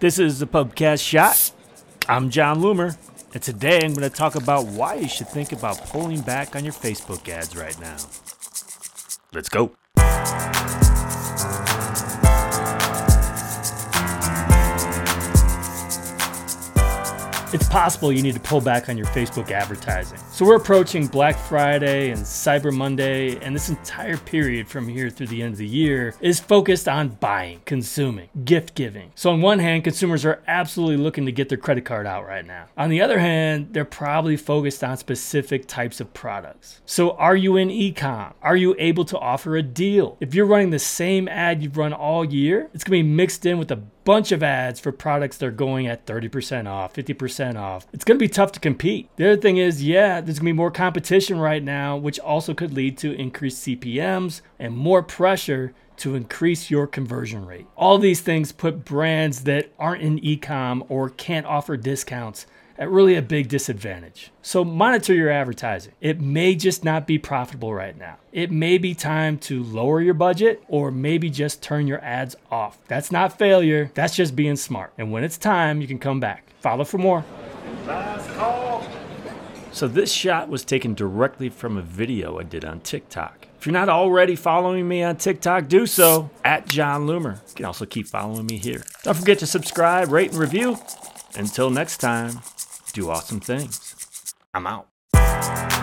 This is the Pubcast Shot. I'm Jon Loomer, and today I'm going to talk about why you should think about pulling back on your Facebook ads right now. Let's go. It's possible you need to pull back on your Facebook advertising. So, we're approaching Black Friday and Cyber Monday, and this entire period from here through the end of the year is focused on buying, consuming, gift giving. So, on one hand, consumers are absolutely looking to get their credit card out right now. On the other hand, they're probably focused on specific types of products. So, are you in ecom? Are you able to offer a deal? If you're running the same ad you've run all year, it's to be mixed in with a bunch of ads for products that are going at 30% off, 50% off. It's going to be tough to compete. The other thing is, yeah, there's going to be more competition right now, which also could lead to increased CPMs and more pressure to increase your conversion rate. All these things put brands that aren't in ecom or can't offer discounts at really a big disadvantage. So monitor your advertising. It may just not be profitable right now. It may be time to lower your budget or maybe just turn your ads off. That's not failure, that's just being smart. And when it's time, you can come back. Follow for more. So this shot was taken directly from a video I did on TikTok. If you're not already following me on TikTok, do so at Jon Loomer. You can also keep following me here. Don't forget to subscribe, rate, and review. Until next time, do awesome things. I'm out.